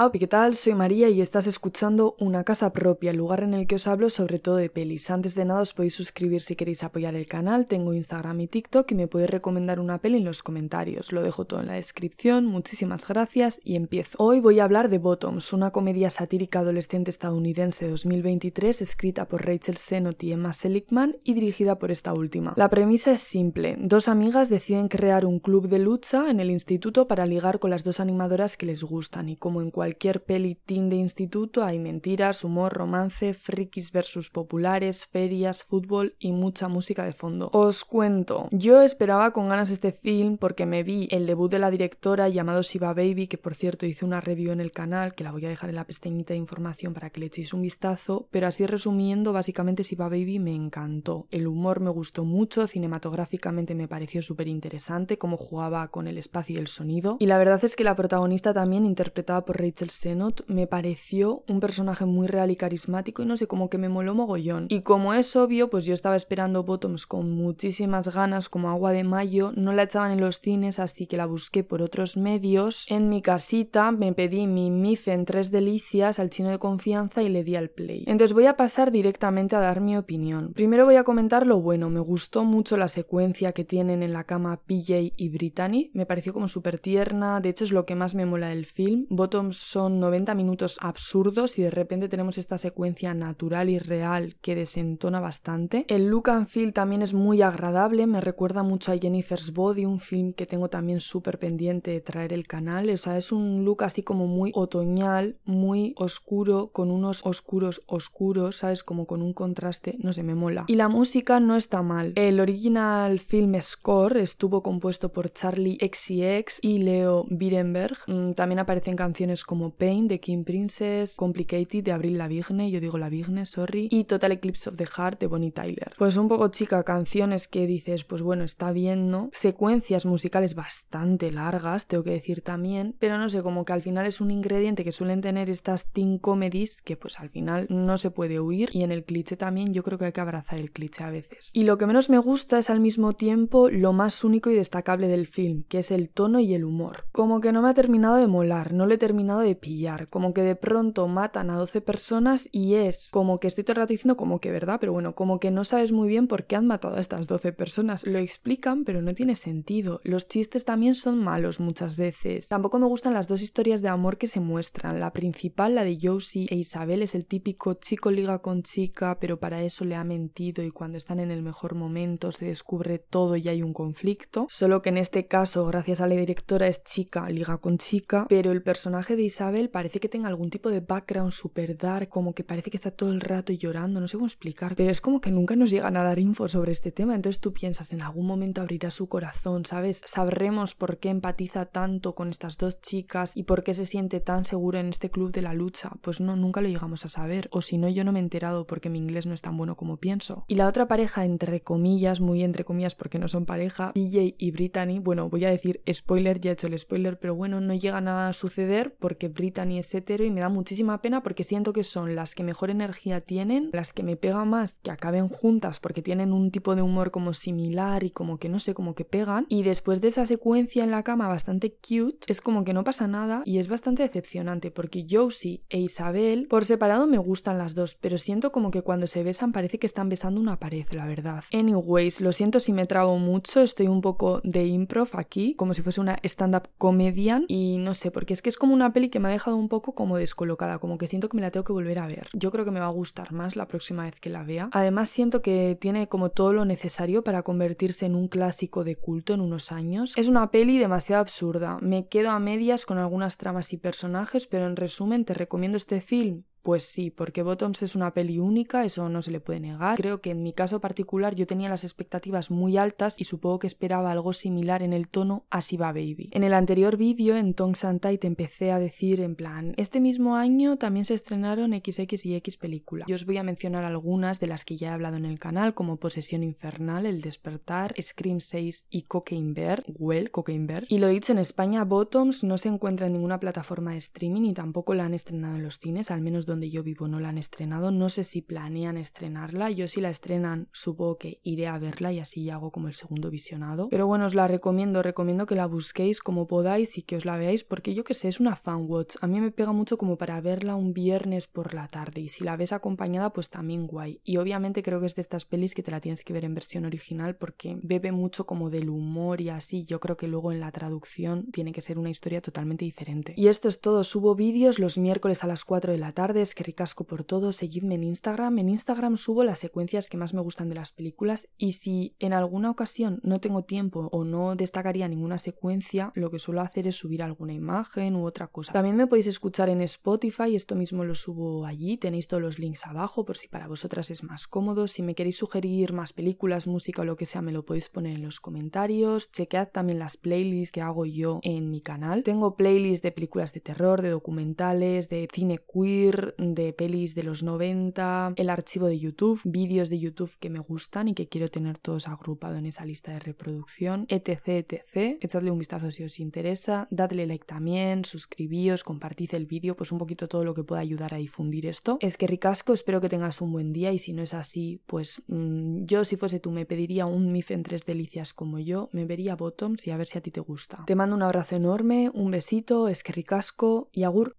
Ah, ¿qué tal? Soy María y estás escuchando Una Casa Propia, el lugar en el que os hablo sobre todo de pelis. Antes de nada os podéis suscribir si queréis apoyar el canal, tengo Instagram y TikTok y me podéis recomendar una peli en los comentarios. Lo dejo todo en la descripción, muchísimas gracias y empiezo. Hoy voy a hablar de Bottoms, una comedia satírica adolescente estadounidense de 2023 escrita por Rachel Sennott y Emma Seligman y dirigida por esta última. La premisa es simple, dos amigas deciden crear un club de lucha en el instituto para ligar con las dos animadoras que les gustan y como en cualquier cualquier pelitín de instituto hay mentiras, humor, romance, frikis versus populares, ferias, fútbol y mucha música de fondo. Os cuento, yo esperaba con ganas este film porque me vi el debut de la directora llamado Siva Baby, que por cierto hice una review en el canal, que la voy a dejar en la pestañita de información para que le echéis un vistazo, pero así resumiendo, básicamente Siva Baby me encantó. El humor me gustó mucho, cinematográficamente me pareció súper interesante, cómo jugaba con el espacio y el sonido, y la verdad es que la protagonista también, interpretada por Rachel Rachel Sennott me pareció un personaje muy real y carismático y no sé, como que me moló mogollón. Y como es obvio, pues yo estaba esperando Bottoms con muchísimas ganas, como agua de mayo, no la echaban en los cines, así que la busqué por otros medios. En mi casita me pedí mi MIF en tres delicias al chino de confianza y le di al play. Entonces voy a pasar directamente a dar mi opinión. Primero voy a comentar lo bueno, me gustó mucho la secuencia que tienen en la cama PJ y Brittany, me pareció como súper tierna, de hecho es lo que más me mola del film. Bottoms son 90 minutos absurdos y de repente tenemos esta secuencia natural y real que desentona bastante. El look and feel también es muy agradable, me recuerda mucho a Jennifer's Body, un film que tengo también súper pendiente de traer el canal. O sea, es un look así como muy otoñal, muy oscuro, con unos oscuros oscuros, ¿sabes? Como con un contraste, no sé, me mola. Y la música no está mal. El original film score estuvo compuesto por Charlie XCX y Leo Birenberg. Mm, también aparecen canciones como como Pain de King Princess, Complicated de Abril Lavigne, yo digo Lavigne, sorry, y Total Eclipse of the Heart de Bonnie Tyler. Pues un poco chica, canciones que dices, pues bueno, está bien, ¿no? Secuencias musicales bastante largas, tengo que decir también, pero no sé, como que al final es un ingrediente que suelen tener estas teen comedies que pues al final no se puede huir y en el cliché también yo creo que hay que abrazar el cliché a veces. Y lo que menos me gusta es al mismo tiempo lo más único y destacable del film, que es el tono y el humor. Como que no me ha terminado de molar, no lo he terminado de de pillar, como que de pronto matan a 12 personas y es como que estoy todo el rato diciendo como que verdad, pero bueno, como que no sabes muy bien por qué han matado a estas 12 personas. Lo explican, pero no tiene sentido. Los chistes también son malos muchas veces. Tampoco me gustan las dos historias de amor que se muestran. La principal, la de Josie e Isabel, es el típico chico liga con chica, pero para eso le ha mentido y cuando están en el mejor momento se descubre todo y hay un conflicto. Solo que en este caso, gracias a la directora, es chica liga con chica, pero el personaje de Isabel parece que tenga algún tipo de background super dark, como que parece que está todo el rato llorando, no sé cómo explicar, pero es como que nunca nos llegan a dar info sobre este tema, entonces tú piensas, en algún momento abrirá su corazón, ¿sabes? Sabremos por qué empatiza tanto con estas dos chicas y por qué se siente tan seguro en este club de la lucha. Pues no, nunca lo llegamos a saber, o si no, yo no me he enterado porque mi inglés no es tan bueno como pienso. Y la otra pareja, entre comillas, muy entre comillas porque no son pareja, PJ y Brittany, bueno, voy a decir spoiler, ya he hecho el spoiler, pero bueno, no llegan a suceder porque Brittany es hetero y me da muchísima pena porque siento que son las que mejor energía tienen, las que me pega más que acaben juntas porque tienen un tipo de humor como similar y como que no sé, como que pegan. Y después de esa secuencia en la cama bastante cute, es como que no pasa nada y es bastante decepcionante porque Josie e Isabel por separado me gustan las dos, pero siento como que cuando se besan parece que están besando una pared, la verdad. Anyways, lo siento si me trabo mucho, estoy un poco de improv aquí, como si fuese una stand-up comedian y no sé, porque es que es como una peli que me ha dejado un poco como descolocada, como que siento que me la tengo que volver a ver. Yo creo que me va a gustar más la próxima vez que la vea. Además siento que tiene como todo lo necesario para convertirse en un clásico de culto en unos años. Es una peli demasiado absurda. Me quedo a medias con algunas tramas y personajes, pero en resumen te recomiendo este film pues sí, porque Bottoms es una peli única, eso no se le puede negar. Creo que en mi caso particular yo tenía las expectativas muy altas y supongo que esperaba algo similar en el tono a Siva Baby. En el anterior vídeo, en Tong Santai, te empecé a decir en plan, este mismo año también se estrenaron XX y X película. Yo os voy a mencionar algunas de las que ya he hablado en el canal, como Posesión Infernal, El Despertar, Scream 6 y Cocaine Bear, Well, Cocaine. Y lo dicho, en España Bottoms no se encuentra en ninguna plataforma de streaming y tampoco la han estrenado en los cines, al menos donde yo vivo no la han estrenado. No sé si planean estrenarla. Yo si la estrenan supongo que iré a verla y así hago como el segundo visionado. Pero bueno, os la recomiendo, recomiendo que la busquéis como podáis y que os la veáis porque yo que sé, es una fan watch. A mí me pega mucho como para verla un viernes por la tarde y si la ves acompañada pues también guay. Y obviamente creo que es de estas pelis que te la tienes que ver en versión original porque bebe mucho como del humor y así. Yo creo que luego en la traducción tiene que ser una historia totalmente diferente. Y esto es todo, subo vídeos los miércoles a las 4 de la tarde, que ricasco por todo, seguidme en Instagram. En Instagram subo las secuencias que más me gustan de las películas y si en alguna ocasión no tengo tiempo o no destacaría ninguna secuencia, lo que suelo hacer es subir alguna imagen u otra cosa. También me podéis escuchar en Spotify, esto mismo lo subo allí, tenéis todos los links abajo por si para vosotras es más cómodo. Si me queréis sugerir más películas, música o lo que sea, me lo podéis poner en los comentarios. Chequead también las playlists que hago yo en mi canal. Tengo playlists de películas de terror, de documentales, de cine queer, de pelis de los 90, el archivo de YouTube, vídeos de YouTube que me gustan y que quiero tener todos agrupados en esa lista de reproducción, etc, etc. Echadle un vistazo si os interesa, dadle like también, suscribíos, compartid el vídeo, pues un poquito todo lo que pueda ayudar a difundir esto. Es que ricasco, espero que tengas un buen día y si no es así, pues mmm, yo si fuese tú me pediría un MIF en tres delicias como yo, me vería bottoms y a ver si a ti te gusta. Te mando un abrazo enorme, un besito, es que ricasco y agur.